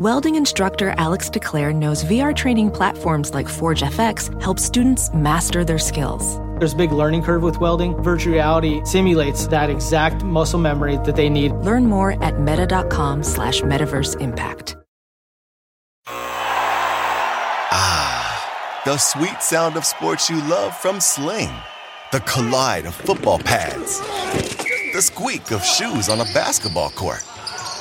Welding instructor Alex DeClaire knows VR training platforms like Forge FX help students master their skills. There's a big learning curve with welding. Virtual reality simulates that exact muscle memory that they need. Learn more at meta.com slash metaverse impact. Ah, the sweet sound of sports you love from Sling. The collide of football pads. The squeak of shoes on a basketball court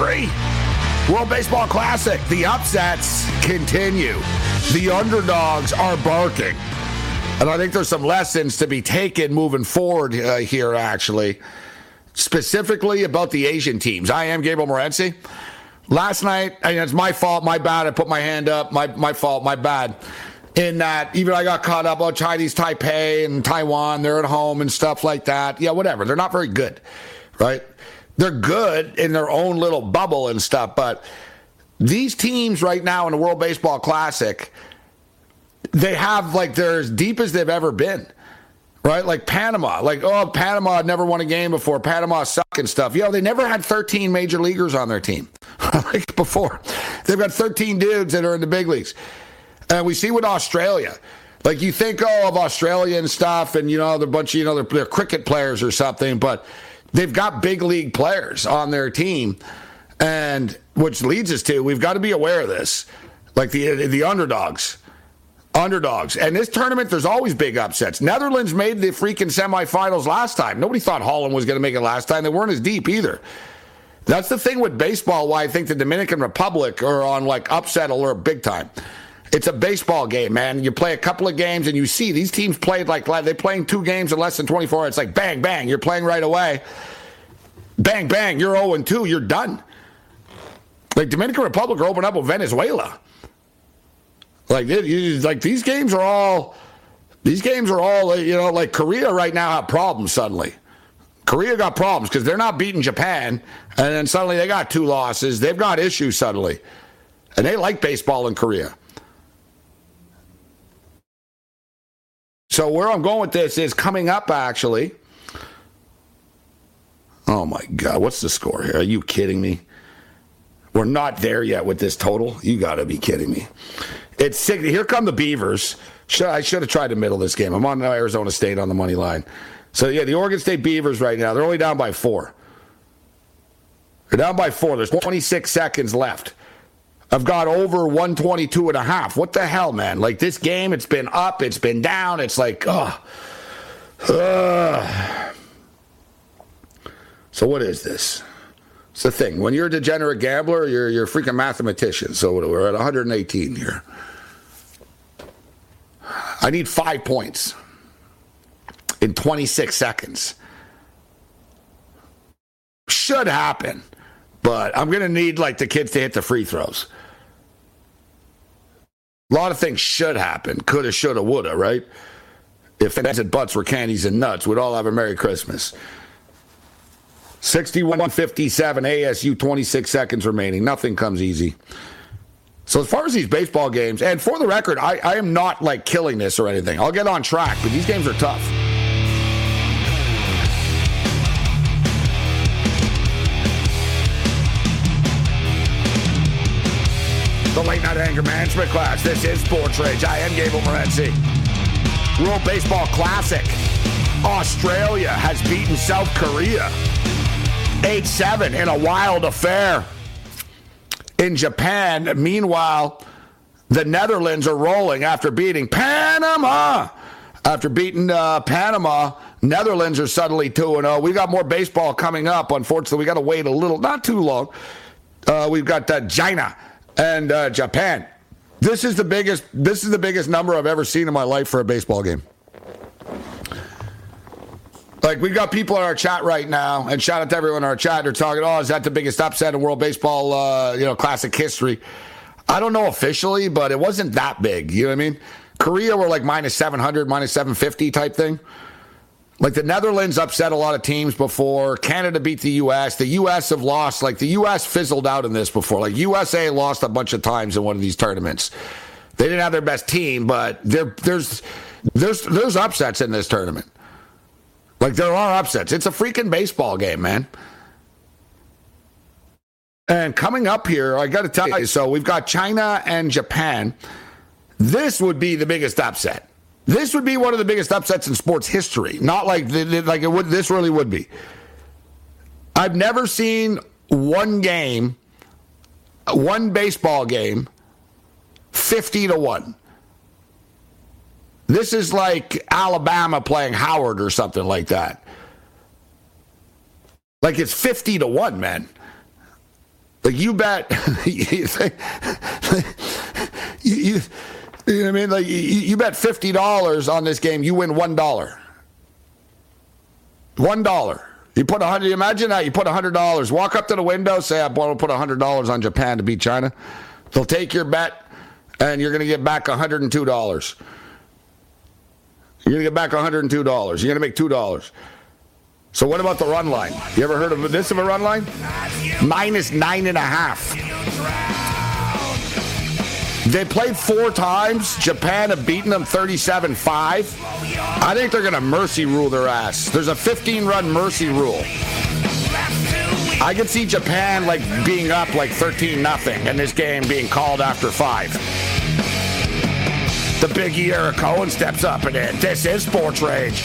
Three. World Baseball Classic. The upsets continue. The underdogs are barking. And I think there's some lessons to be taken moving forward uh, here, actually, specifically about the Asian teams. I am Gabriel Morency. Last night, I mean, it's my fault, my bad. I put my hand up, my, my fault, my bad. In that, even I got caught up on Chinese Taipei and Taiwan. They're at home and stuff like that. Yeah, whatever. They're not very good right? They're good in their own little bubble and stuff, but these teams right now in the World Baseball Classic, they have like they're as deep as they've ever been. Right? Like Panama. Like, oh, Panama had never won a game before. Panama suck and stuff. Yo, they never had 13 major leaguers on their team. like before. They've got 13 dudes that are in the big leagues. And we see with Australia. Like you think, oh, of Australia and stuff, and you know, they're a bunch of, you know, they're, they're cricket players or something, but they've got big league players on their team, and which leads us to we've got to be aware of this, like the the underdogs. Underdogs. And this tournament, there's always big upsets. Netherlands made the freaking semifinals last time. Nobody thought Holland was going to make it last time. They weren't as deep either. That's the thing with baseball why I think the Dominican Republic are on like upset alert big time. It's a baseball game, man. You play a couple of games and you see these teams played like they're playing two games in less than 24 It's like bang, bang. You're playing right away. Bang, bang. You're 0 and 2. You're done. Like Dominican Republic are opening up with Venezuela. Like, like these games are all, these games are all, you know, like Korea right now have problems suddenly. Korea got problems because they're not beating Japan, and then suddenly they got two losses. They've got issues suddenly. And they like baseball in Korea. So where I'm going with this is coming up actually. Oh my God, what's the score here? Are you kidding me? We're not there yet with this total. You got to be kidding me. It's sick. Here come the Beavers. Should, I should have tried to middle this game. I'm on Arizona State on the money line. So yeah, the Oregon State Beavers right now. They're only down by four. They're down by four. There's 26 seconds left. I've got over 122 and a half. What the hell, man? Like this game, it's been up, it's been down. It's like, oh. Uh. So what is this? It's the thing. When you're a degenerate gambler, you're you're a freaking mathematician. So we're at 118 here. I need five points in 26 seconds. Should happen, but I'm to need like the kids to hit the free throws. A lot of things should happen. Coulda, shoulda, woulda, right? If fans and butts were candies and nuts, we'd all have a Merry Christmas. 6157 ASU, 26 seconds remaining. Nothing comes easy. So as far as these baseball games, and for the record, I, I am not like killing this or anything. I'll get on track, but these games are tough. The late night anger management class. This is Sports Rage. I am Gabe Morency. World Baseball Classic. Australia has beaten South Korea 8 7 in a wild affair. In Japan, meanwhile, the Netherlands are rolling after beating Panama. After beating uh, Panama, Netherlands are suddenly 2 0. We got more baseball coming up. Unfortunately, we got to wait a little, not too long. Uh, we've got uh, China and uh, Japan. This is the biggest. This is the biggest number I've ever seen in my life for a baseball game. Like we've got people in our chat right now, and shout out to everyone in our chat. They're talking, "Oh, is that the biggest upset in World Baseball, uh, you know, classic history?" I don't know officially, but it wasn't that big. You know what I mean? Korea were like minus seven hundred, minus seven fifty type thing. Like the Netherlands upset a lot of teams before. Canada beat the U.S. The U.S. have lost. Like the U.S. fizzled out in this before. Like USA lost a bunch of times in one of these tournaments. They didn't have their best team, but there, there's there's there's upsets in this tournament. Like there are upsets. It's a freaking baseball game, man. And coming up here, I got to tell you. So we've got China and Japan. This would be the biggest upset. This would be one of the biggest upsets in sports history. Not like like it would. This really would be. I've never seen one game, one baseball game, fifty to one. This is like Alabama playing Howard or something like that. Like it's fifty to one, man. Like you bet. you, you, you know what I mean? Like you, you bet fifty dollars on this game, you win one dollar. One dollar. You put a hundred. Imagine that you put a hundred dollars. Walk up to the window, say, "I want to put a hundred dollars on Japan to beat China." They'll take your bet, and you're going to get back a hundred and two dollars. You're going to get back a hundred and two dollars. You're going to make two dollars. So what about the run line? You ever heard of this of a run line? Minus nine and a half. They played four times. Japan have beaten them 37 5. I think they're going to mercy rule their ass. There's a 15 run mercy rule. I could see Japan like being up like 13 nothing and this game being called after five. The big Eric Cohen steps up and in. This is Sports Rage.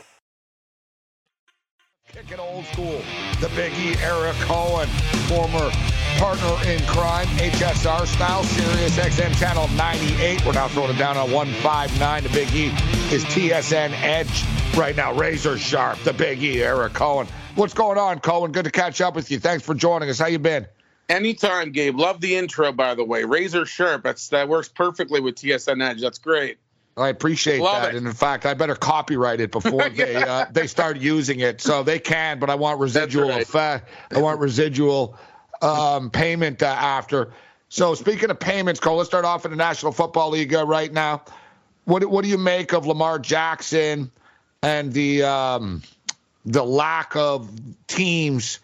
Kick it old school. The Big E, Eric Cohen, former partner in crime, HSR style, Sirius XM channel 98. We're now throwing it down on 159. The Big E is TSN Edge right now. Razor sharp. The Big E, Eric Cohen. What's going on, Cohen? Good to catch up with you. Thanks for joining us. How you been? Anytime, Gabe. Love the intro, by the way. Razor sharp. That's that works perfectly with TSN Edge. That's great. I appreciate Love that, it. and in fact, I better copyright it before they uh, they start using it. So they can, but I want residual right. effect. I want residual um, payment uh, after. So speaking of payments, Cole, let's start off in the National Football League uh, right now. What what do you make of Lamar Jackson and the um, the lack of teams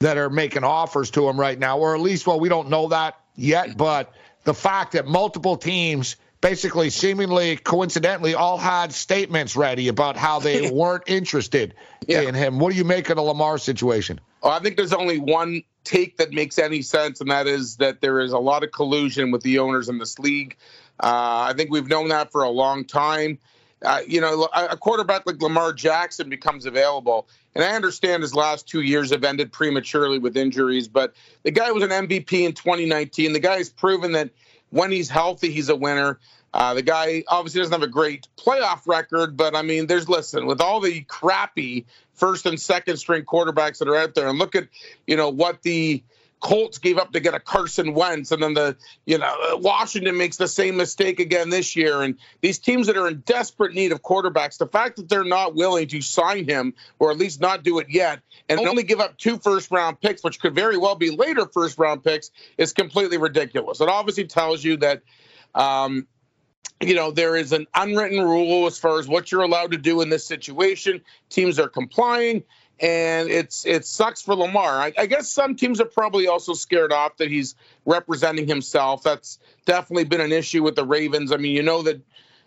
that are making offers to him right now, or at least, well, we don't know that yet, but the fact that multiple teams basically seemingly coincidentally all had statements ready about how they weren't interested yeah. in him. What do you make of the Lamar situation? Oh, I think there's only one take that makes any sense, and that is that there is a lot of collusion with the owners in this league. Uh, I think we've known that for a long time. Uh, you know, a quarterback like Lamar Jackson becomes available. And I understand his last two years have ended prematurely with injuries, but the guy was an MVP in 2019. The guy has proven that when he's healthy, he's a winner. Uh, the guy obviously doesn't have a great playoff record, but I mean, there's listen with all the crappy first and second string quarterbacks that are out there, and look at you know what the Colts gave up to get a Carson Wentz, and then the you know Washington makes the same mistake again this year. And these teams that are in desperate need of quarterbacks, the fact that they're not willing to sign him or at least not do it yet, and only give up two first round picks, which could very well be later first round picks, is completely ridiculous. It obviously tells you that. Um, you know, there is an unwritten rule as far as what you're allowed to do in this situation. Teams are complying and it's it sucks for Lamar. I, I, guess some teams are probably also scared off that he's representing himself. That's definitely been an issue with the Ravens. I mean, you know that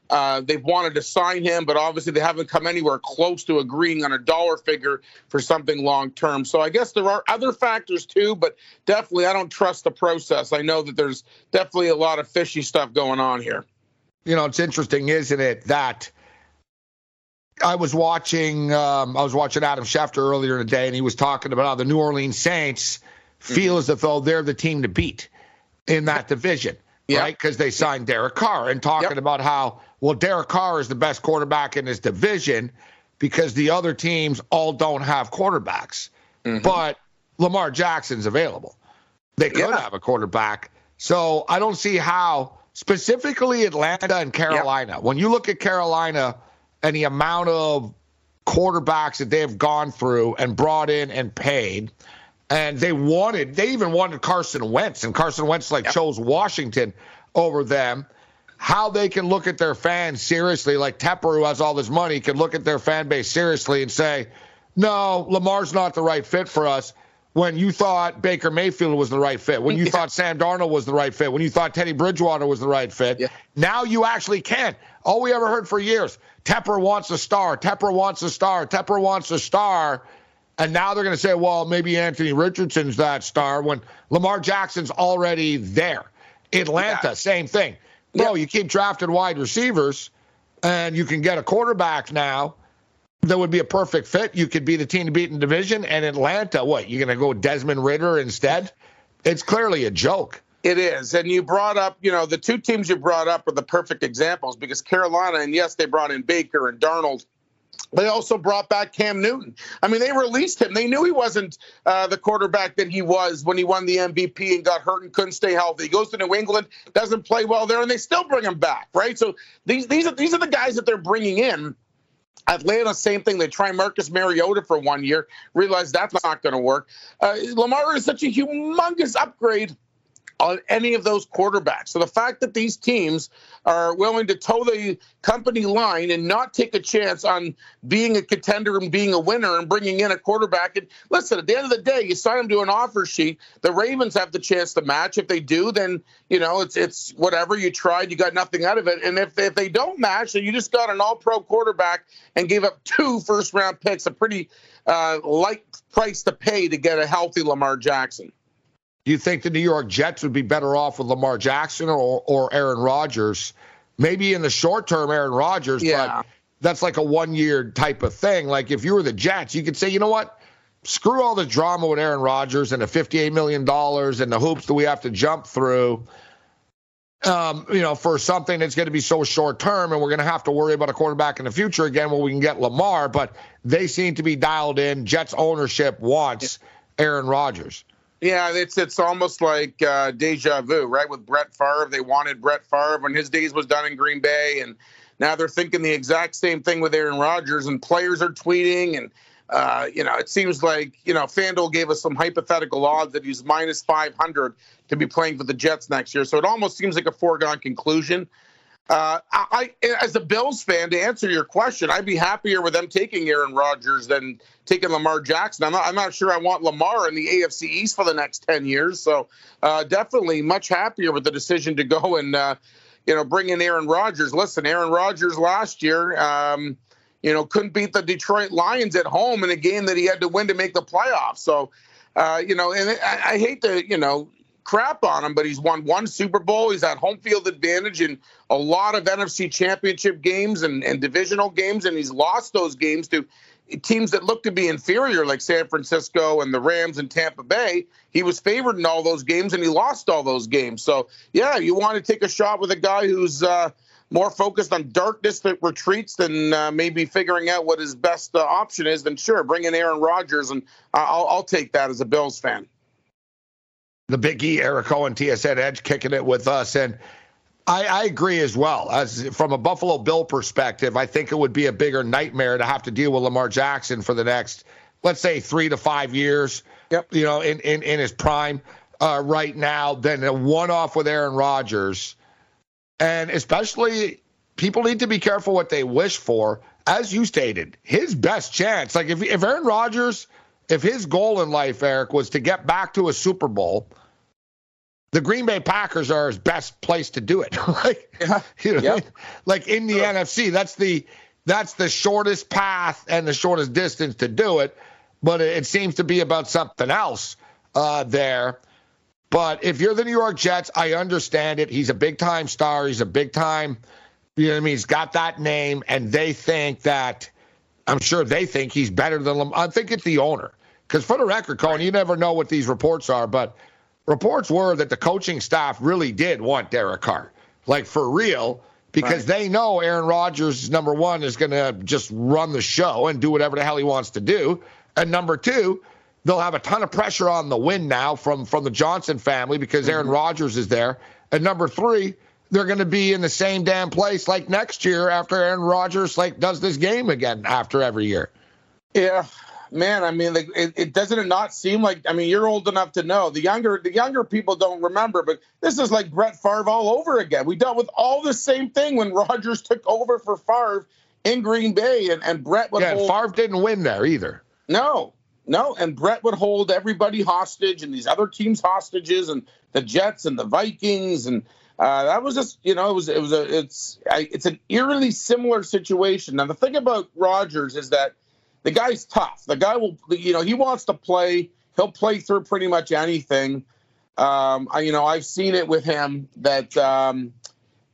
uh, they've wanted to sign him, but obviously they haven't come anywhere close to agreeing on a dollar figure for something long term. So I guess there are other factors too, but definitely I don't trust the process. I know that there's definitely a lot of fishy stuff going on here. You know, it's interesting, isn't it, that I was watching um, I was watching Adam Schefter earlier today, and he was talking about how the New Orleans Saints feel mm-hmm. as though they're the team to beat in that division, yep. right? Because they signed Derek Carr, and talking yep. about how well Derek Carr is the best quarterback in his division because the other teams all don't have quarterbacks, mm-hmm. but Lamar Jackson's available. They could yeah. have a quarterback, so I don't see how specifically Atlanta and Carolina. Yep. When you look at Carolina and the amount of quarterbacks that they've gone through and brought in and paid. And they wanted, they even wanted Carson Wentz, and Carson Wentz like chose Washington over them. How they can look at their fans seriously, like Tepper, who has all this money, can look at their fan base seriously and say, no, Lamar's not the right fit for us when you thought Baker Mayfield was the right fit, when you yeah. thought Sam Darnold was the right fit, when you thought Teddy Bridgewater was the right fit. Yeah. Now you actually can. All we ever heard for years, Tepper wants a star, Tepper wants a star, Tepper wants a star. And now they're going to say, well, maybe Anthony Richardson's that star when Lamar Jackson's already there. Atlanta, yeah. same thing. Bro, you keep drafting wide receivers and you can get a quarterback now – that would be a perfect fit. You could be the team to beat in division. And Atlanta, what? You're going to go Desmond Ridder instead? It's clearly a joke. It is. And you brought up, you know, the two teams you brought up are the perfect examples because Carolina, and yes, they brought in Baker and Darnold. They also brought back Cam Newton. I mean, they released him. They knew he wasn't uh, the quarterback that he was when he won the MVP and got hurt and couldn't stay healthy. He goes to New England, doesn't play well there, and they still bring him back, right? So these these are these are the guys that they're bringing in Atlanta, same thing. They try Marcus Mariota for one year, realize that's not going to work. Uh, Lamar is such a humongous upgrade on any of those quarterbacks. So the fact that these teams are willing to toe the company line and not take a chance on being a contender and being a winner and bringing in a quarterback. And listen, at the end of the day, you sign them to an offer sheet. The Ravens have the chance to match. If they do, then you know it's it's whatever you tried, you got nothing out of it. And if if they don't match, then you just got an All-Pro quarterback and gave up two first-round picks, a pretty uh, light price to pay to get a healthy Lamar Jackson. Do you think the New York Jets would be better off with Lamar Jackson or, or Aaron Rodgers? Maybe in the short term, Aaron Rodgers, yeah. but that's like a one year type of thing. Like if you were the Jets, you could say, you know what? Screw all the drama with Aaron Rodgers and the $58 million and the hoops that we have to jump through. Um, you know, for something that's going to be so short term, and we're going to have to worry about a quarterback in the future again when we can get Lamar. But they seem to be dialed in. Jets ownership wants Aaron Rodgers. Yeah, it's it's almost like uh, deja vu, right? With Brett Favre, they wanted Brett Favre when his days was done in Green Bay, and now they're thinking the exact same thing with Aaron Rodgers. And players are tweeting, and uh, you know, it seems like you know FanDuel gave us some hypothetical odds that he's minus 500 to be playing for the Jets next year. So it almost seems like a foregone conclusion. Uh, I, as a Bills fan, to answer your question, I'd be happier with them taking Aaron Rodgers than taking Lamar Jackson. I'm not, I'm not sure I want Lamar in the AFC East for the next 10 years. So uh, definitely much happier with the decision to go and, uh, you know, bring in Aaron Rodgers. Listen, Aaron Rodgers last year, um, you know, couldn't beat the Detroit Lions at home in a game that he had to win to make the playoffs. So, uh, you know, and I, I hate to, you know, crap on him, but he's won one Super Bowl. He's had home field advantage in a lot of NFC championship games and, and divisional games, and he's lost those games to teams that look to be inferior, like San Francisco and the Rams and Tampa Bay. He was favored in all those games, and he lost all those games. So, yeah, you want to take a shot with a guy who's uh, more focused on darkness that retreats than uh, maybe figuring out what his best uh, option is, then sure, bring in Aaron Rodgers, and I'll, I'll take that as a Bills fan the Big E, Eric Cohen, TSN Edge, kicking it with us. And I, I, agree as well. As from a Buffalo Bill perspective, I think it would be a bigger nightmare to have to deal with Lamar Jackson for the next, let's say, three to five years. Yep. You know, in in, in his prime uh, right now, than a one-off with Aaron Rodgers, and especially people need to be careful what they wish for. As you stated, his best chance, like if if Aaron Rodgers if his goal in life, Eric, was to get back to a Super Bowl, the Green Bay Packers are his best place to do it. like, yeah. you know, yep. like in the. NFC, that's the that's the shortest path and the shortest distance to do it. But it, seems to be about something else uh, there. But if you're the New York Jets, I understand it. He's a big time star. He's a big time. You know what I mean? He's got that name, and they think that. I'm sure they think he's better than them. I think it's the owner. Because for the record, Cohen, you never know what these reports are, but reports were that the coaching staff really did want Derek Carr, like for real, because right. they know Aaron Rodgers, number one, is going to just run the show and do whatever the hell he wants to do. And number two, they'll have a ton of pressure on the win now from, from the Johnson family because mm-hmm. Aaron Rodgers is there. And number three, they're going to be in the same damn place like next year after Aaron Rodgers like does this game again after every year. Yeah, man, I mean, like, it, it doesn't it not seem like I mean, you're old enough to know. The younger the younger people don't remember, but this is like Brett Favre all over again. We dealt with all the same thing when Rodgers took over for Favre in Green Bay, and, and Brett would yeah, hold, Favre didn't win there either. No, no, and Brett would hold everybody hostage and these other teams hostages, and the Jets and the Vikings, and uh, that was just you know it was it was a it's I, it's an eerily similar situation. Now the thing about Rodgers is that the guy's tough. The guy will, you know, he wants to play. He'll play through pretty much anything. Um, I, you know, I've seen it with him that, um,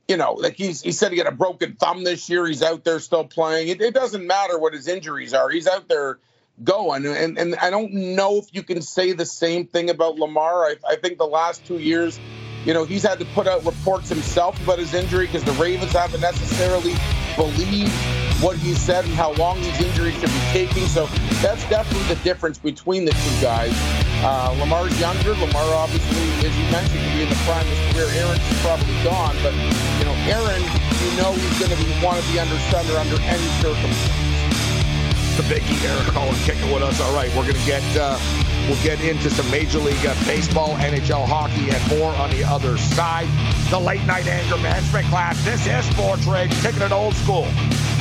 you know, like he's he said he got a broken thumb this year. He's out there still playing. It, it doesn't matter what his injuries are. He's out there going. And and I don't know if you can say the same thing about Lamar. I, I think the last two years, you know, he's had to put out reports himself about his injury because the Ravens haven't necessarily believed what he said and how long these injuries should be taking. So that's definitely the difference between the two guys. Uh, Lamar's younger. Lamar, obviously, as you mentioned, could be in the prime of his career. Aaron's probably gone, but you know, Aaron, you know, he's going to be want to be under center under any circumstance. The biggie, Eric Cohen, kicking with us. All right, we're going to get. Uh, We'll get into some Major League uh, Baseball, NHL hockey, and more on the other side. The late night anger management class. This is Sports Rage, taking it old school.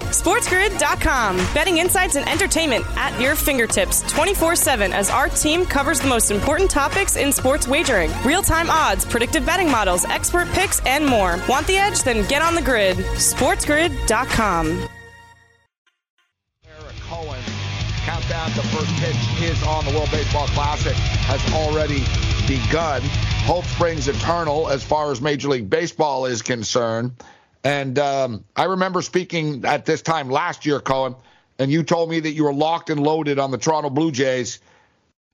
SportsGrid.com. Betting insights and entertainment at your fingertips 24 7 as our team covers the most important topics in sports wagering real time odds, predictive betting models, expert picks, and more. Want the edge? Then get on the grid. SportsGrid.com. Eric Cohen, countdown to first pitch is on. The World Baseball Classic has already begun. Hope springs eternal as far as Major League Baseball is concerned. And um, I remember speaking at this time last year, Cohen, and you told me that you were locked and loaded on the Toronto Blue Jays.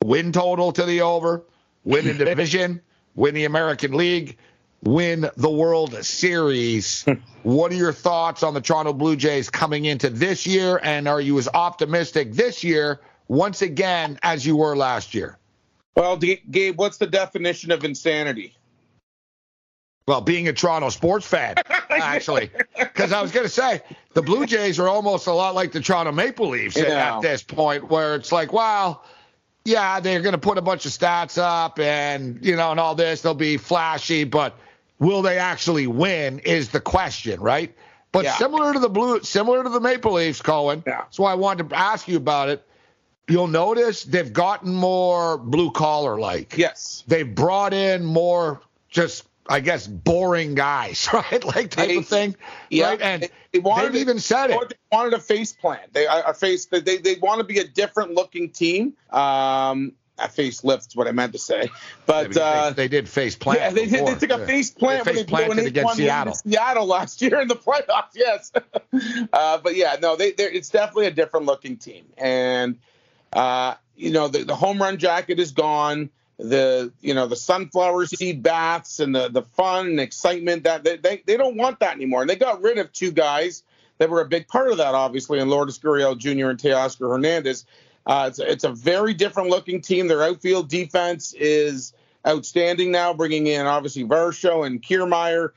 Win total to the over, win the division, win the American League, win the World Series. what are your thoughts on the Toronto Blue Jays coming into this year? And are you as optimistic this year, once again, as you were last year? Well, Gabe, what's the definition of insanity? Well, being a Toronto sports fan, actually, because I was going to say the Blue Jays are almost a lot like the Toronto Maple Leafs at this point, where it's like, well, yeah, they're going to put a bunch of stats up and you know and all this. They'll be flashy, but will they actually win? Is the question, right? But yeah. similar to the blue, similar to the Maple Leafs, Cohen. Yeah. That's why I wanted to ask you about it. You'll notice they've gotten more blue collar like. Yes. They've brought in more just I guess boring guys, right? Like type of thing. Yeah, right? and they wanted they've even said it. They wanted a face plan. They a face. They they want to be a different looking team. Um, a facelift is what I meant to say, but yeah, uh, they, they, did face plant. Yeah, they, did, they took a face plant they face when they, against Seattle. Seattle last year in the playoffs. Yes, uh, but yeah, no, they it's definitely a different looking team, and uh, you know the, the home run jacket is gone the you know the sunflower seed baths and the the fun and excitement that they, they, they don't want that anymore. And they got rid of two guys that were a big part of that obviously in Lourdes Gurriel Jr. and Teoscar Hernandez. Uh, it's, it's a very different looking team. Their outfield defense is outstanding now bringing in obviously Varsho and Kiermaier.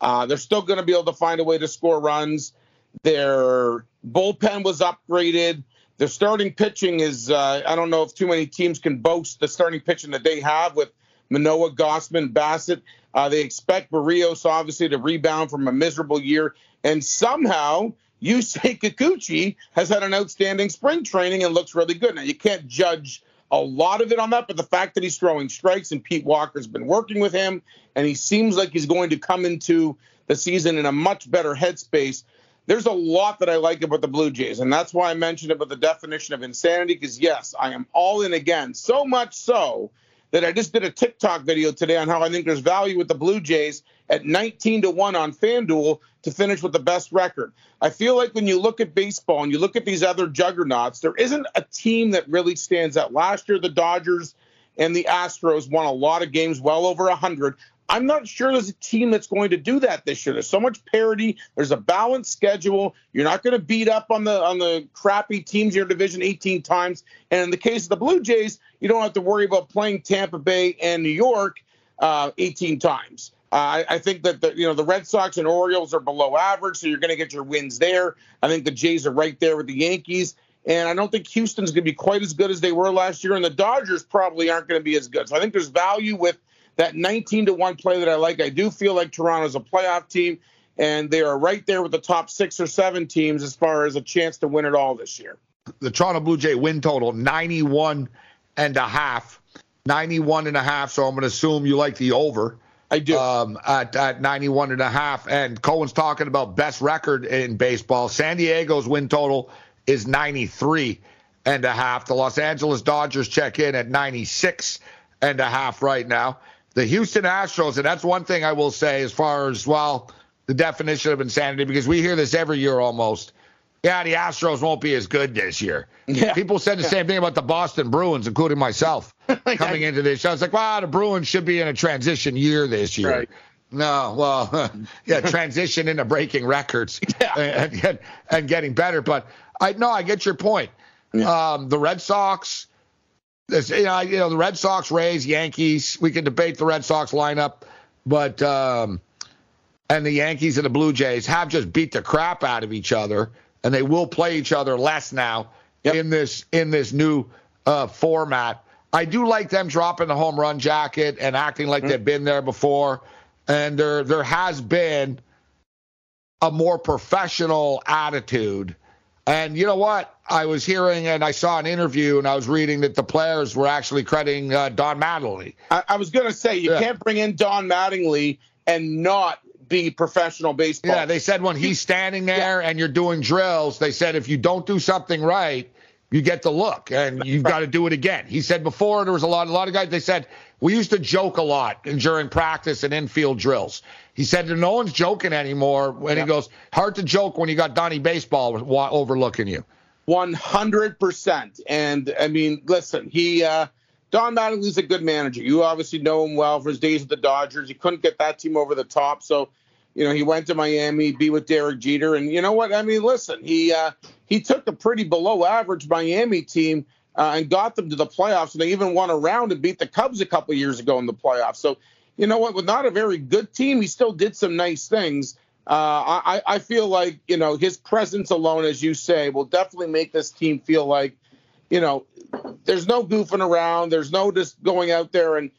Uh, they're still going to be able to find a way to score runs. Their bullpen was upgraded their starting pitching is uh, I don't know if too many teams can boast the starting pitching that they have with Manoah, Gausman, Bassitt. Uh, they expect Berrios, obviously to rebound from a miserable year, and somehow Yusei Kikuchi has had an outstanding spring training and looks really good. Now you can't judge a lot of it on that, but the fact that he's throwing strikes and Pete Walker's been working with him, and he seems like he's going to come into the season in a much better headspace there's a lot that I like about the Blue Jays, and that's why I mentioned about the definition of insanity. Because yes, I am all in again. So much so that I just did a TikTok video today on how I think there's value with the Blue Jays at 19 to one on FanDuel to finish with the best record. I feel like when you look at baseball and you look at these other juggernauts, there isn't a team that really stands out. Last year, the Dodgers and the Astros won a lot of games, well over 100. I'm not sure there's a team that's going to do that this year. There's so much parity. There's a balanced schedule. You're not going to beat up on the on the crappy teams in your division 18 times. And in the case of the Blue Jays, you don't have to worry about playing Tampa Bay and New York uh, 18 times. Uh, I, I, think that the you know the Red Sox and Orioles are below average, so you're going to get your wins there. I think the Jays are right there with the Yankees. And I don't think Houston's going to be quite as good as they were last year, and the Dodgers probably aren't going to be as good. So I think there's value with that 19 to 1 play that I like. I do feel like Toronto's a playoff team, and they are right there with the top six or seven teams as far as a chance to win it all this year. The Toronto Blue Jay win total 91 and a half. 91 and a half, so I'm going to assume you like the over. I do. Um, at, at 91 and a half. And Cohen's talking about best record in baseball. San Diego's win total is 93 and a half. The Los Angeles Dodgers check in at 96 and a half right now the Houston Astros, and that's one thing I will say as far as, well, the definition of insanity, because we hear this every year almost. Yeah, the Astros won't be as good this year. Yeah. People said the yeah. same thing about the Boston Bruins, including myself, coming into this. I was like, wow, the Bruins should be in a transition year this year. Right. No, well, yeah, transition into breaking records yeah. and, and, and, getting better. But I no, I get your point. Um, the Red Sox, this, you know, you know, the Red Sox, Rays, Yankees. We can debate the Red Sox lineup, but um, and the Yankees and the Blue Jays have just beat the crap out of each other, and they will play each other less now yep. in this in this new uh, format. I do like them dropping the home run jacket and acting like mm-hmm. they've been there before, and there there has been a more professional attitude. And you know what? I was hearing and I saw an interview and I was reading that the players were actually crediting uh, Don Mattingly. I, I was going to say you yeah. can't bring in Don Mattingly and not be professional baseball. Yeah, they said when he's standing there yeah. and you're doing drills, they said if you don't do something right, you get the look and you've got to do it again. He said before there was a lot a lot of guys they said we used to joke a lot during practice and infield drills. He said no one's joking anymore. And yeah. he goes, hard to joke when you got Donnie Baseball overlooking you. 100%. And I mean, listen, he, uh, Don Mattingly's a good manager. You obviously know him well for his days at the Dodgers. He couldn't get that team over the top. So, you know, he went to Miami, be with Derek Jeter. And you know what? I mean, listen, he, uh, he took a pretty below average Miami team uh, and got them to the playoffs. And they even won a round and beat the Cubs a couple years ago in the playoffs. So you know what? With not a very good team, he still did some nice things. Uh, I, I feel like you know his presence alone, as you say, will definitely make this team feel like, you know, there's no goofing around. There's no just going out there and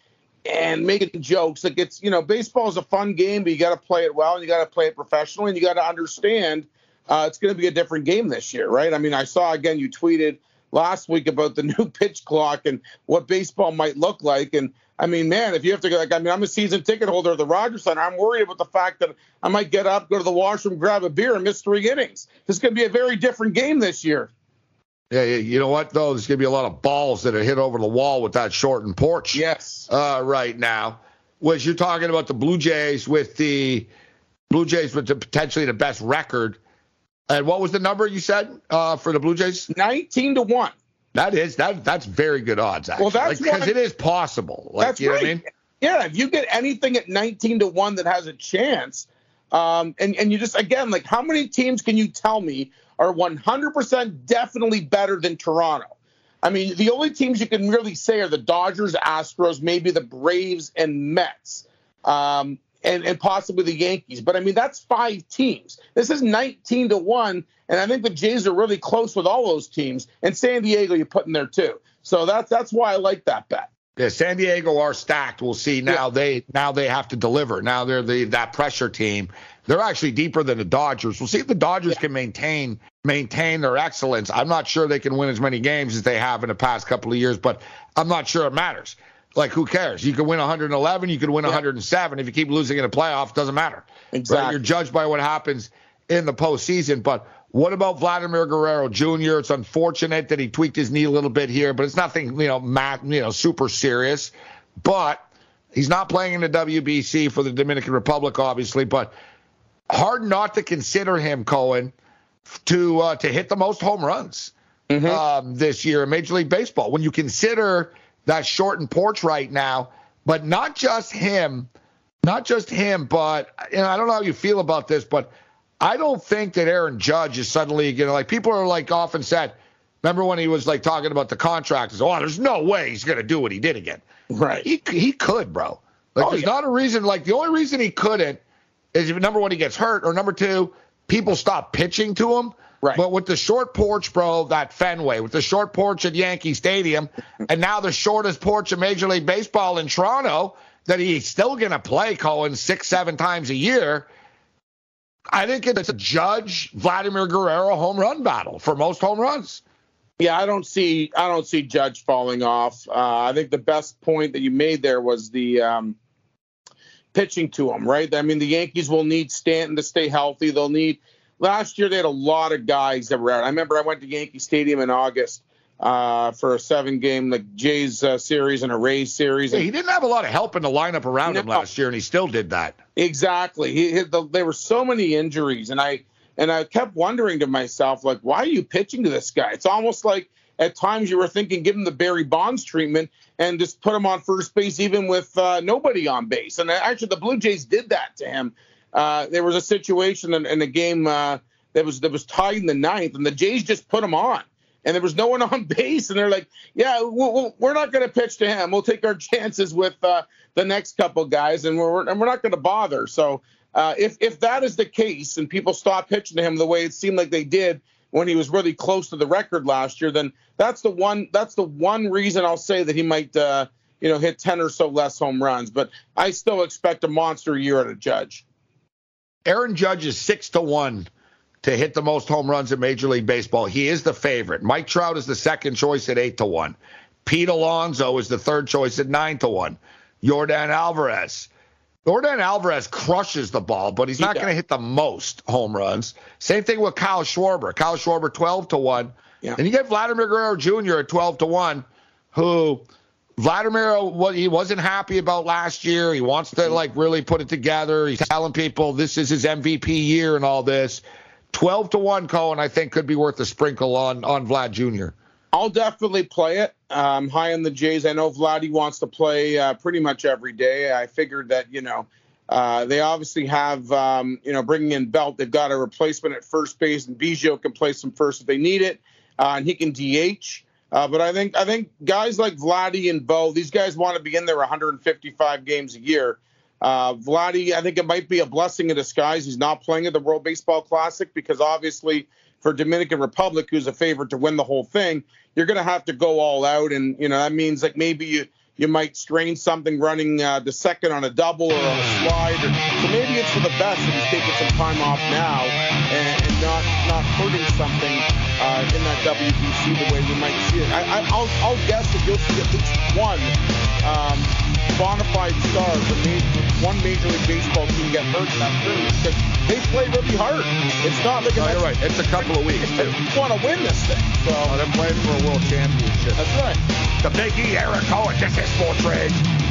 and making jokes. Like it's you know, baseball is a fun game, but you got to play it well and you got to play it professionally and you got to understand uh, it's going to be a different game this year, right? I mean, I saw again you tweeted last week about the new pitch clock and what baseball might look like and I mean, man, if you have to go, like, I mean, I'm a season ticket holder of the Rogers Center. I'm worried about the fact that I might get up, go to the washroom, grab a beer, and miss three innings. This is going to be a very different game this year. Yeah, you know what though? There's going to be a lot of balls that are hit over the wall with that shortened porch. Yes. Uh, right now, was you're talking about the Blue Jays with the Blue Jays with the, potentially the best record. And what was the number you said uh, for the Blue Jays? Nineteen to one. That is that that's very good odds. Actually. Well, that's because like, it is possible. Like, that's you know right. what I mean? Yeah, if you get anything at 19 to one that has a chance, um, and and you just again like how many teams can you tell me are 100% definitely better than Toronto? I mean, the only teams you can really say are the Dodgers, Astros, maybe the Braves, and Mets. Um, and, and possibly the Yankees. But I mean, that's five teams. This is 19 to 1. And I think the Jays are really close with all those teams. And San Diego, you put in there too. So that's that's why I like that bet. Yeah, San Diego are stacked. We'll see now. Yeah. They now they have to deliver. Now they're the that pressure team. They're actually deeper than the Dodgers. We'll see if the Dodgers yeah. can maintain maintain their excellence. I'm not sure they can win as many games as they have in the past couple of years, but I'm not sure it matters. Like, who cares? You could win 111, you could win yeah. 107. If you keep losing in the playoff, doesn't matter. Exactly. Right? You're judged by what happens in the postseason. But what about Vladimir Guerrero Jr.? It's unfortunate that he tweaked his knee a little bit here, but it's nothing, you know, mat, you know, super serious. But he's not playing in the WBC for the Dominican Republic, obviously. But hard not to consider him, Cohen, to uh, to hit the most home runs mm-hmm. um, this year in Major League Baseball. When you consider that shortened porch right now. But not just him, not just him, but you know, I don't know how you feel about this, but I don't think that Aaron Judge is suddenly you know like people are like often said. Remember when he was like talking about the contractors? Oh, there's no way he's gonna do what he did again. Right. He he could, bro. Like oh, there's yeah. not a reason. Like the only reason he couldn't is if number one he gets hurt, or number two people stop pitching to him. Right. But with the short porch, bro, that Fenway, with the short porch at Yankee Stadium, and now the shortest porch in Major League Baseball in Toronto, that he's still going to play Cohen six, seven times a year. I think it's a Judge Vladimir Guerrero home run battle for most home runs. Yeah, I don't see I don't see Judge falling off. Uh, I think the best point that you made there was the um, pitching to him, right? I mean, the Yankees will need Stanton to stay healthy. They'll need last year they had a lot of guys that were out. I remember I went to Yankee Stadium in August uh, for a seven game like Jays uh, series and a Rays series. Yeah, he didn't have a lot of help in the lineup around no. him last year, and he still did that. Exactly. He, he the, there were so many injuries, and I and I kept wondering to myself like, why are you pitching to this guy? It's almost like at times you were thinking, give him the Barry Bonds treatment and just put him on first base, even with uh, nobody on base. And actually, the Blue Jays did that to him uh, there was a situation in, in a game uh, that was that was tied in the ninth, and the Jays just put him on, and there was no one on base, and they're like, "Yeah, we're not going to pitch to him. We'll take our chances with uh, the next couple guys, and we're and we're not going to bother." So uh, if if that is the case, and people stop pitching to him the way it seemed like they did when he was really close to the record last year, then that's the one that's the one reason I'll say that he might uh, you know hit ten or so less home runs. But I still expect a monster year at a Judge. Aaron Judge is six to one to hit the most home runs in Major League Baseball. He is the favorite. Mike Trout is the second choice at eight to one. Pete Alonso is the third choice at nine to one. Yordan Alvarez. Yordan Alvarez crushes the ball, but he's not going to hit the most home runs. Same thing with Kyle Schwarber. Kyle Schwarber, 12 to 1. Yeah. And you get Vladimir Guerrero Jr. at 12 to 1, who Vladimir, what he wasn't happy about last year. He wants to like really put it together. He's telling people this is his MVP year and all this. Twelve to one, Cohen, I think could be worth a sprinkle on on Vlad Jr. I'll definitely play it. Um, high on the Jays. I know Vladdy wants to play uh, pretty much every day. I figured that you know uh, they obviously have um, you know bringing in Belt. They've got a replacement at first base, and Biggio can play some first if they need it, uh, and he can DH. Uh, but I think I think guys like Vladdy and Bo, these guys want to be in there 155 games a year. Uh, Vladdy, I think it might be a blessing in disguise. He's not playing at the World Baseball Classic because obviously for Dominican Republic, who's a favorite to win the whole thing, you're going to have to go all out, and you know that means like maybe you you might strain something running uh, the second on a double or on a slide. Or, so maybe it's for the best that he's taking some time off now and, and not not hurting something uh, in that WBC the way we might see it. I, will I'll guess that you'll see at least one um, bona fide star major, one Major League Baseball team get hurt in that series because they play really hard. It's not like no, you're right. It's a couple of weeks. They want to win this thing. So oh, they're playing for a world championship. That's right. The Big E, Eric Cohen. This is Sports Rage.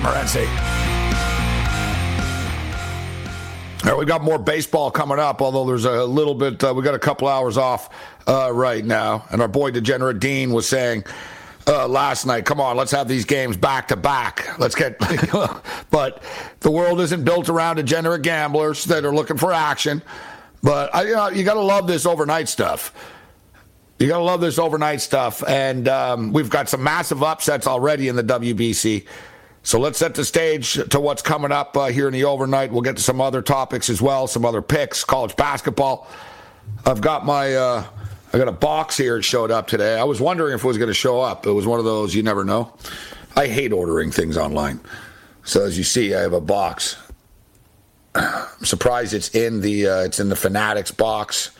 Morency. All right, we got more baseball coming up, although there's a little bit, uh, we got a couple hours off uh, right now. And our boy Degenerate Dean was saying uh, last night, come on, let's have these games back to back. Let's get, but the world isn't built around degenerate gamblers that are looking for action. But I, you, know, you got to love this overnight stuff. You got to love this overnight stuff. And um, we've got some massive upsets already in the WBC. So let's set the stage to what's coming up uh, here in the overnight. We'll get to some other topics as well, some other picks, college basketball. I've got my, uh, I got a box here. It showed up today. I was wondering if it was going to show up. It was one of those you never know. I hate ordering things online. So as you see, I have a box. I'm surprised it's in the uh, it's in the Fanatics box.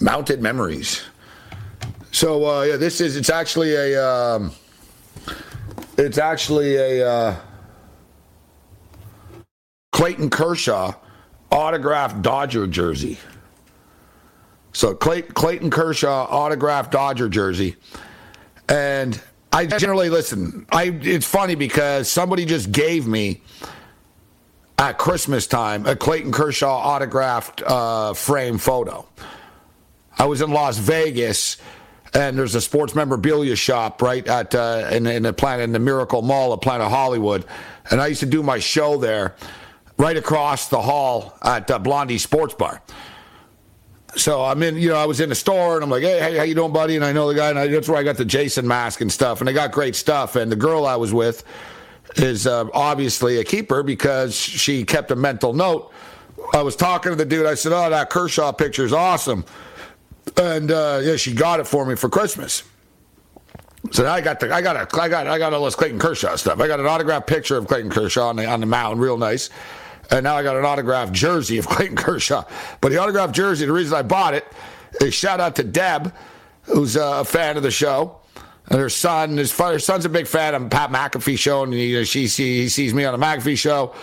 Mounted memories. So uh, yeah, this is it's actually a um, it's actually a uh, Clayton Kershaw autographed Dodger jersey. So Clay, Clayton Kershaw autographed Dodger jersey, and I generally listen. I it's funny because somebody just gave me at Christmas time a Clayton Kershaw autographed uh, frame photo. I was in Las Vegas, and there's a sports memorabilia shop right at uh, in, in the planet in the Miracle Mall at Planet Hollywood, and I used to do my show there, right across the hall at uh, Blondie Sports Bar. So I'm in, you know, I was in the store and I'm like, hey, hey, how you doing, buddy? And I know the guy, and I, that's where I got the Jason mask and stuff, and they got great stuff. And the girl I was with is uh, obviously a keeper because she kept a mental note. I was talking to the dude. I said, "Oh, that Kershaw picture is awesome," and uh, yeah, she got it for me for Christmas. So I got the, I got a, I got, I got all this Clayton Kershaw stuff. I got an autographed picture of Clayton Kershaw on the, on the mound, real nice. And now I got an autographed jersey of Clayton Kershaw. But the autographed jersey, the reason I bought it is shout out to Deb, who's a fan of the show. And her son, his, her son's a big fan of Pat McAfee show, and you know, she, she he sees me on the McAfee show.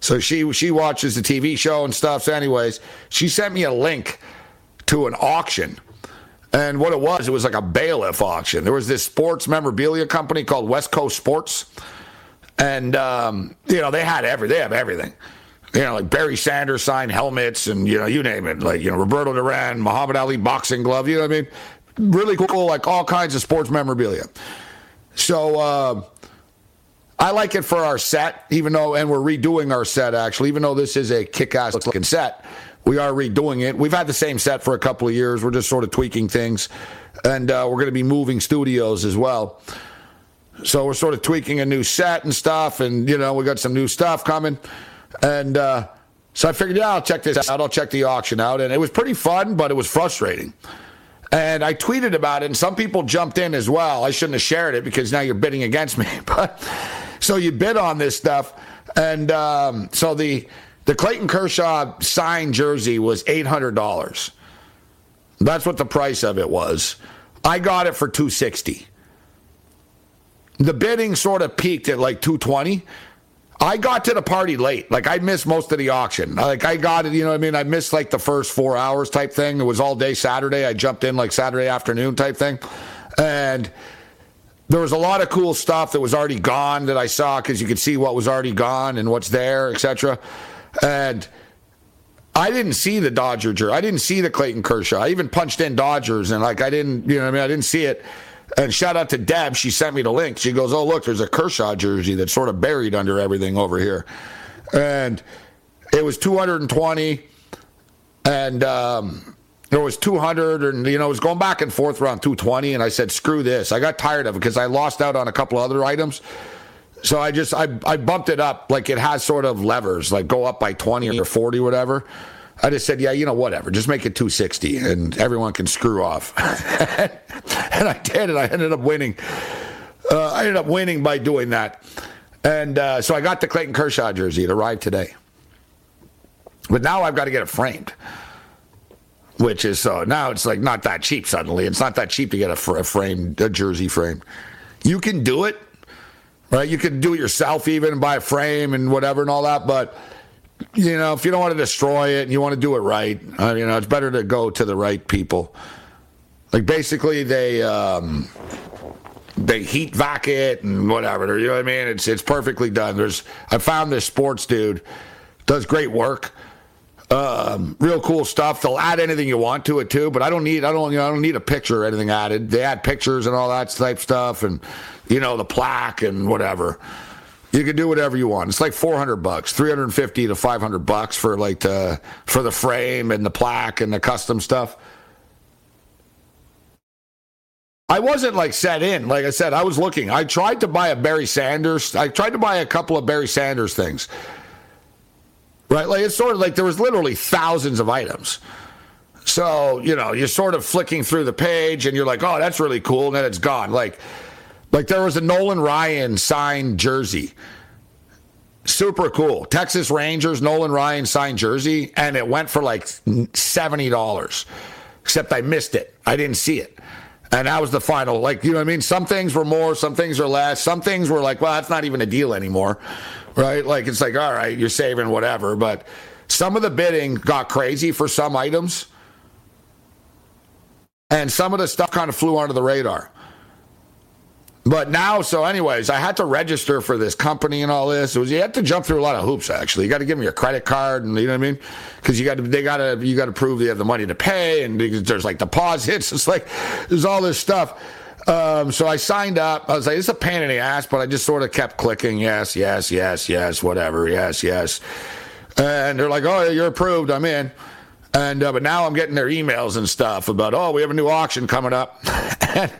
So she she watches the TV show and stuff. So, anyways, she sent me a link to an auction. And what it was, it was like a bailiff auction. There was this sports memorabilia company called West Coast Sports. And, um, you know, they had every, they have everything you know, like Barry Sanders signed helmets and, you know, you name it. Like, you know, Roberto Duran, Muhammad Ali boxing glove, you know what I mean? Really cool, like all kinds of sports memorabilia. So, uh, I like it for our set, even though, and we're redoing our set actually, even though this is a kick ass looking set. We are redoing it. We've had the same set for a couple of years. We're just sort of tweaking things. And uh, we're going to be moving studios as well. So we're sort of tweaking a new set and stuff. And, you know, we got some new stuff coming. And uh, so I figured, yeah, I'll check this out. I'll check the auction out. And it was pretty fun, but it was frustrating. And I tweeted about it, and some people jumped in as well. I shouldn't have shared it because now you're bidding against me. But so you bid on this stuff, and um, so the the Clayton Kershaw signed jersey was eight hundred dollars. That's what the price of it was. I got it for two sixty. The bidding sort of peaked at like two twenty, I got to the party late. Like I missed most of the auction. Like I got it, you know what I mean? I missed like the first four hours type thing. It was all day Saturday. I jumped in like Saturday afternoon type thing. And there was a lot of cool stuff that was already gone that I saw because you could see what was already gone and what's there, etc. And I didn't see the Dodger jersey. I didn't see the Clayton Kershaw. I even punched in Dodgers and like I didn't, you know I mean? I didn't see it. And shout out to Deb. She sent me the link. She goes, Oh, look, there's a Kershaw jersey that's sort of buried under everything over here. And it was 220. And um, there was 200. And, you know, it was going back and forth around 220. And I said, Screw this. I got tired of it because I lost out on a couple other items. So I just, I, I bumped it up like it has sort of levers, like go up by 20 or 40, whatever. I just said, yeah, you know, whatever. Just make it 260 and everyone can screw off. and I did, and I ended up winning. Uh, I ended up winning by doing that. And uh, so I got the Clayton Kershaw jersey. It arrived today. But now I've got to get it framed, which is so uh, now it's like not that cheap suddenly. It's not that cheap to get a, fr- a framed a jersey framed. You can do it, right? You can do it yourself even and buy a frame and whatever and all that, but you know, if you don't want to destroy it and you want to do it right, uh, you know, it's better to go to the right people. Like basically, they um, they heat vac it and whatever. You know what I mean? It's it's perfectly done. There's I found this sports dude does great work. Um, real cool stuff. They'll add anything you want to it too, but I don't need I don't you know I don't need a picture or anything added. They add pictures and all that type stuff, and you know the plaque and whatever. You can do whatever you want. It's like 400 bucks, 350 to 500 bucks for like the for the frame and the plaque and the custom stuff. I wasn't like set in. Like I said, I was looking. I tried to buy a Barry Sanders. I tried to buy a couple of Barry Sanders things. Right? Like it's sort of like there was literally thousands of items. So, you know, you're sort of flicking through the page and you're like, oh, that's really cool. And then it's gone. Like, like there was a Nolan Ryan signed jersey. Super cool. Texas Rangers, Nolan Ryan signed jersey, and it went for like $70. Except I missed it. I didn't see it. And that was the final. Like, you know what I mean? Some things were more, some things are less. Some things were like, well, that's not even a deal anymore. Right? Like, it's like, all right, you're saving whatever. But some of the bidding got crazy for some items. And some of the stuff kind of flew under the radar. But now, so anyways, I had to register for this company and all this. It was you had to jump through a lot of hoops. Actually, you got to give them your credit card, and you know what I mean, because you got to they got to you got to prove they have the money to pay, and there's like deposits. It's like there's all this stuff. Um, so I signed up. I was like, it's a pain in the ass, but I just sort of kept clicking yes, yes, yes, yes, whatever, yes, yes. And they're like, oh, you're approved. I'm in. And uh, but now I'm getting their emails and stuff about, oh, we have a new auction coming up.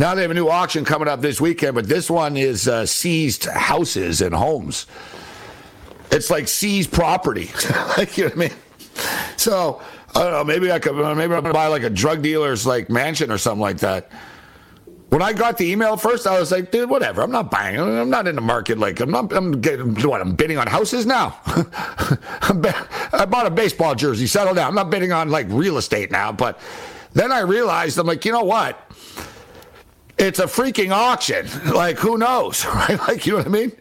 Now they have a new auction coming up this weekend, but this one is uh, seized houses and homes. It's like seized property. like you know what I mean? So I don't know. Maybe I could. Maybe I'm gonna buy like a drug dealer's like mansion or something like that. When I got the email first, I was like, dude, whatever. I'm not buying. I'm not in the market. Like, I'm not. I'm getting what? I'm bidding on houses now. I bought a baseball jersey. Settle down. I'm not bidding on like real estate now. But then I realized I'm like, you know what? it's a freaking auction. Like, who knows, right? Like, you know what I mean?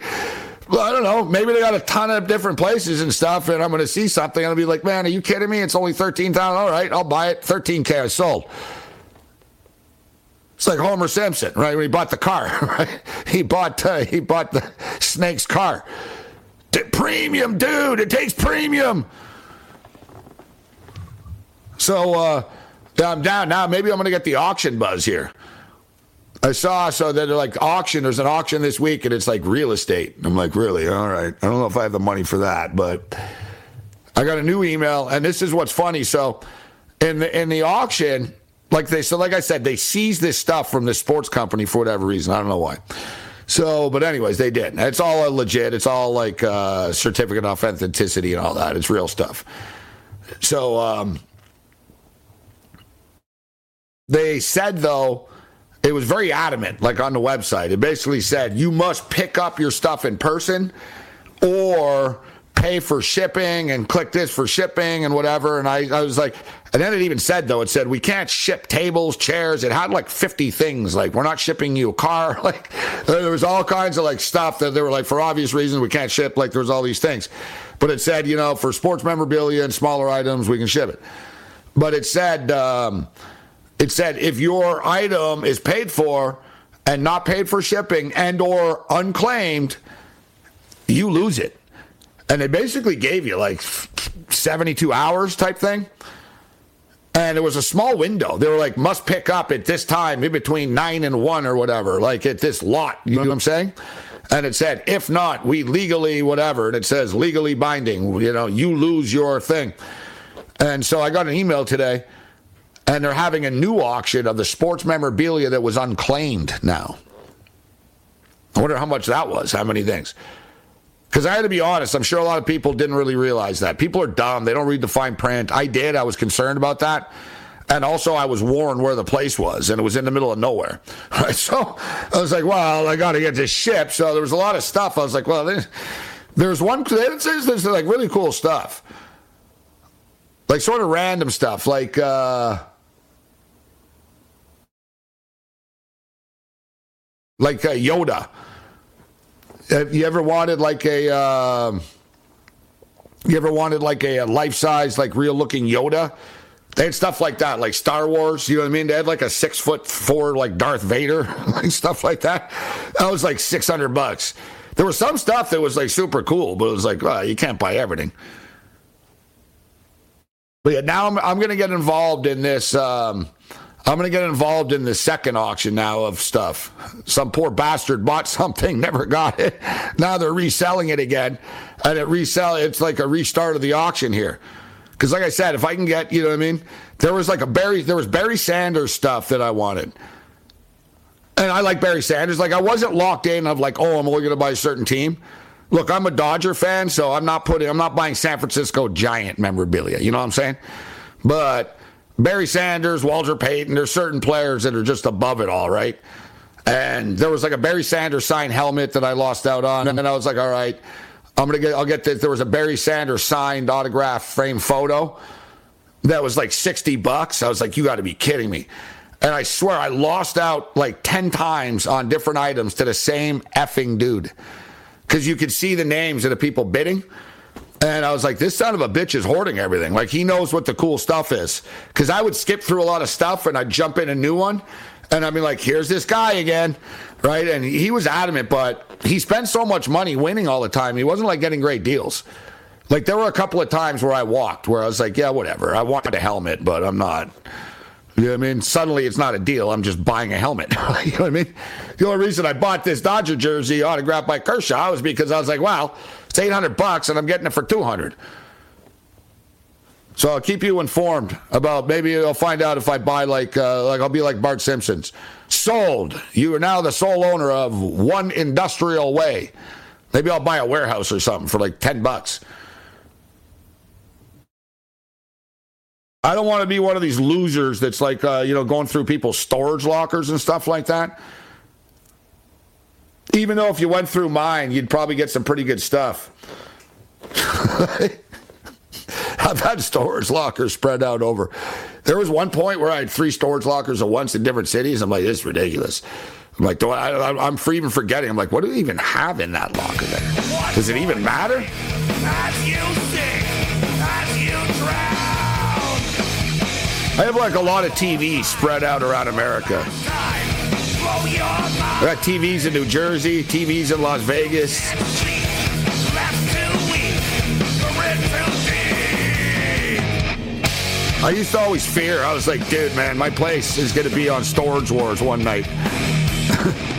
Well, I don't know. Maybe they got a ton of different places and stuff, and I'm going to see something. and I'll be like, man, are you kidding me? It's only 13000 All right, I'll buy it. 13K, I sold. It's like Homer Simpson, right? When he bought the car, right? He bought, uh, he bought the snake's car. D- premium, dude. It takes premium. So, uh, I'm down now. Maybe I'm to get the auction buzz here. I saw so that they're like auction. There's an auction this week, and it's like real estate. I'm like, really? All right. I don't know if I have the money for that, but I got a new email, and this is what's funny. So in the in the auction, like they so like I said, they seized this stuff from this sports company for whatever reason. I don't know why. So, but anyways, they did. It's all legit. It's all like uh, certificate of authenticity and all that. It's real stuff. So um, they said though it was very adamant, like on the website. It basically said you must pick up your stuff in person or pay for shipping and click this for shipping and whatever. And I, I was like, and then it even said, though, it said, we can't ship tables, chairs. It had like 50 things. Like, we're not shipping you a car. Like, there was all kinds of like stuff that they were like, for obvious reasons, we can't ship. Like, there was all these things. But it said, you know, for sports memorabilia and smaller items, we can ship it. But it said, um, it said if your item is paid for and not paid for shipping and or unclaimed, you lose it. And they basically gave you like 72 hours type thing. And it was a small window. They were like, must pick up at this time in between nine and one or whatever, like at this lot. You know what I'm saying? And it said, if not, we legally, whatever. And it says legally binding, you know, you lose your thing. And so I got an email today and they're having a new auction of the sports memorabilia that was unclaimed now. I wonder how much that was, how many things. Because I had to be honest, I'm sure a lot of people didn't really realize that. People are dumb. They don't read the fine print. I did. I was concerned about that. And also, I was warned where the place was, and it was in the middle of nowhere. Right? So I was like, well, I got to get this ship. So there was a lot of stuff. I was like, well, there's one, there's, there's like really cool stuff. Like sort of random stuff. Like, uh, like a Yoda. Have you ever wanted like a? Uh, you ever wanted like a, a life size, like real looking Yoda? They had stuff like that, like Star Wars. You know what I mean? They had like a six foot four, like Darth Vader, like stuff like that. That was like six hundred bucks. There was some stuff that was like super cool, but it was like, well, you can't buy everything. But yeah, now I'm I'm to get involved in this. Um, I'm going to get involved in the second auction now of stuff. Some poor bastard bought something, never got it. Now they're reselling it again, and it resell. It's like a restart of the auction here. Because, like I said, if I can get, you know what I mean. There was like a Barry, there was Barry Sanders stuff that I wanted, And I like Barry Sanders. Like I wasn't locked in of like, oh, I'm only going to buy a certain team. Look, I'm a Dodger fan, so I'm not putting, I'm not buying San Francisco Giant memorabilia. You know what I'm saying? But Barry Sanders, Walter Payton, there's certain players that are just above it all, right? And there was like a Barry Sanders signed helmet that I lost out on, and then I was like, all right, I'm gonna get, I'll get this. There was a Barry Sanders signed autograph frame photo that was like 60 bucks. I was like, you got to be kidding me. And I swear I lost out like 10 times on different items to the same effing dude. Because you could see the names of the people bidding. And I was like, this son of a bitch is hoarding everything. Like, he knows what the cool stuff is. Because I would skip through a lot of stuff and I'd jump in a new one. And I'd be like, here's this guy again. Right. And he was adamant, but he spent so much money winning all the time. He wasn't like getting great deals. Like, there were a couple of times where I walked where I was like, yeah, whatever. I wanted a helmet, but I'm not. You know I mean? Suddenly it's not a deal. I'm just buying a helmet. you know what I mean? The only reason I bought this Dodger jersey autographed by Kershaw was because I was like, wow, it's 800 bucks and I'm getting it for 200. So I'll keep you informed about maybe I'll find out if I buy like uh, like I'll be like Bart Simpson's. Sold. You are now the sole owner of One Industrial Way. Maybe I'll buy a warehouse or something for like 10 bucks. I don't want to be one of these losers that's like, uh, you know, going through people's storage lockers and stuff like that. Even though if you went through mine, you'd probably get some pretty good stuff. I've had storage lockers spread out over. There was one point where I had three storage lockers at once in different cities. I'm like, this is ridiculous. I'm like, I, am for even forgetting. I'm like, what do we even have in that locker there? Does it even matter? I have like a lot of TVs spread out around America. I got TVs in New Jersey, TVs in Las Vegas. I used to always fear. I was like, dude, man, my place is going to be on Storage Wars one night.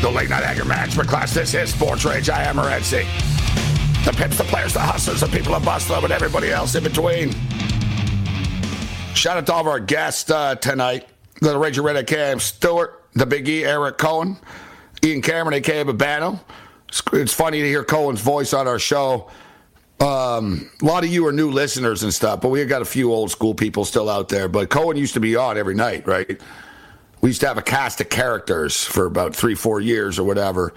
The late night anger management class. This is Sports Rage. I am Morency. The pimps, the players, the hustlers, the people of Buffalo, and everybody else in between. Shout out to all of our guests uh, tonight. The Ranger Red Cam Stewart, the Big E, Eric Cohen, Ian Cameron, aka Babano. It's, it's funny to hear Cohen's voice on our show. Um, a lot of you are new listeners and stuff, but we've got a few old school people still out there. But Cohen used to be on every night, right? We used to have a cast of characters for about three, four years or whatever.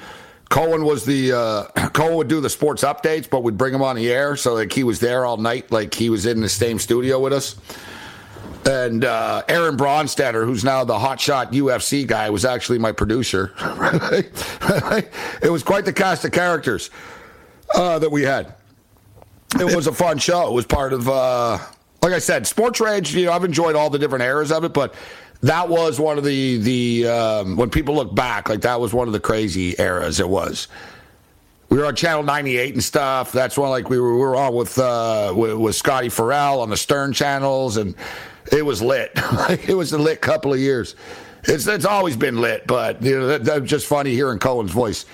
Cohen was the uh, Cohen would do the sports updates, but we'd bring him on the air so like he was there all night, like he was in the same studio with us. And uh, Aaron Bronsteter, who's now the hotshot UFC guy, was actually my producer. it was quite the cast of characters. uh, that we had. It was a fun show. It was part of, uh, like I said, Sports Rage. You know, I've enjoyed all the different eras of it, but that was one of the the um, when people look back, like that was one of the crazy eras. It was. We were on Channel 98 and stuff. That's when like we were we were on with uh, with, with Scotty Farrell on the Stern channels, and it was lit. it was a lit couple of years. It's it's always been lit, but you know that, that's just funny hearing Cohen's voice.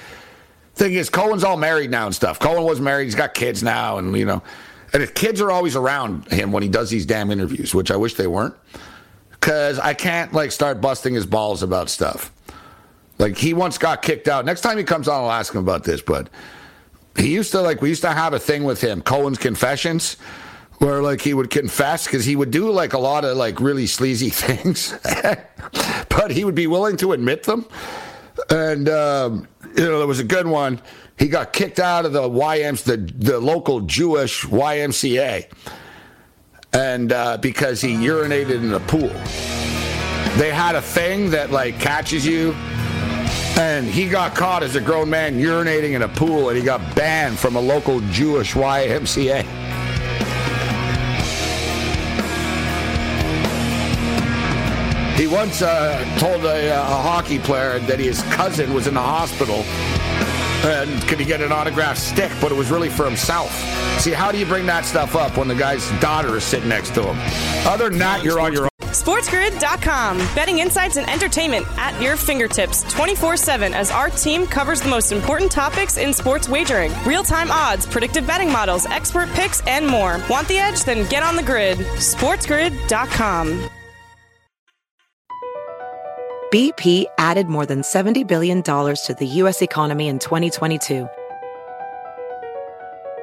Thing is, Cohen's all married now and stuff. Cohen was married; he's got kids now, and you know, and his kids are always around him when he does these damn interviews, which I wish they weren't, because I can't like start busting his balls about stuff. Like he once got kicked out. Next time he comes on, I'll ask him about this. But he used to like we used to have a thing with him, Cohen's Confessions, where like he would confess because he would do like a lot of like really sleazy things, but he would be willing to admit them. And um, you know, there was a good one. He got kicked out of the YMs, the the local Jewish YMCA, and uh, because he urinated in a pool. They had a thing that like catches you and he got caught as a grown man urinating in a pool and he got banned from a local Jewish YMCA. He once uh, told a, a, hockey player that his cousin was in the hospital and could he get an autographed stick, but it was really for himself. See, how do you bring that stuff up when the guy's daughter is sitting next to him? Other than that, you're on your own. SportsGrid.com. Betting insights and entertainment at your fingertips 24 7 as our team covers the most important topics in sports wagering real time odds, predictive betting models, expert picks, and more. Want the edge? Then get on the grid. SportsGrid.com. BP added more than $70 billion to the U.S. economy in 2022.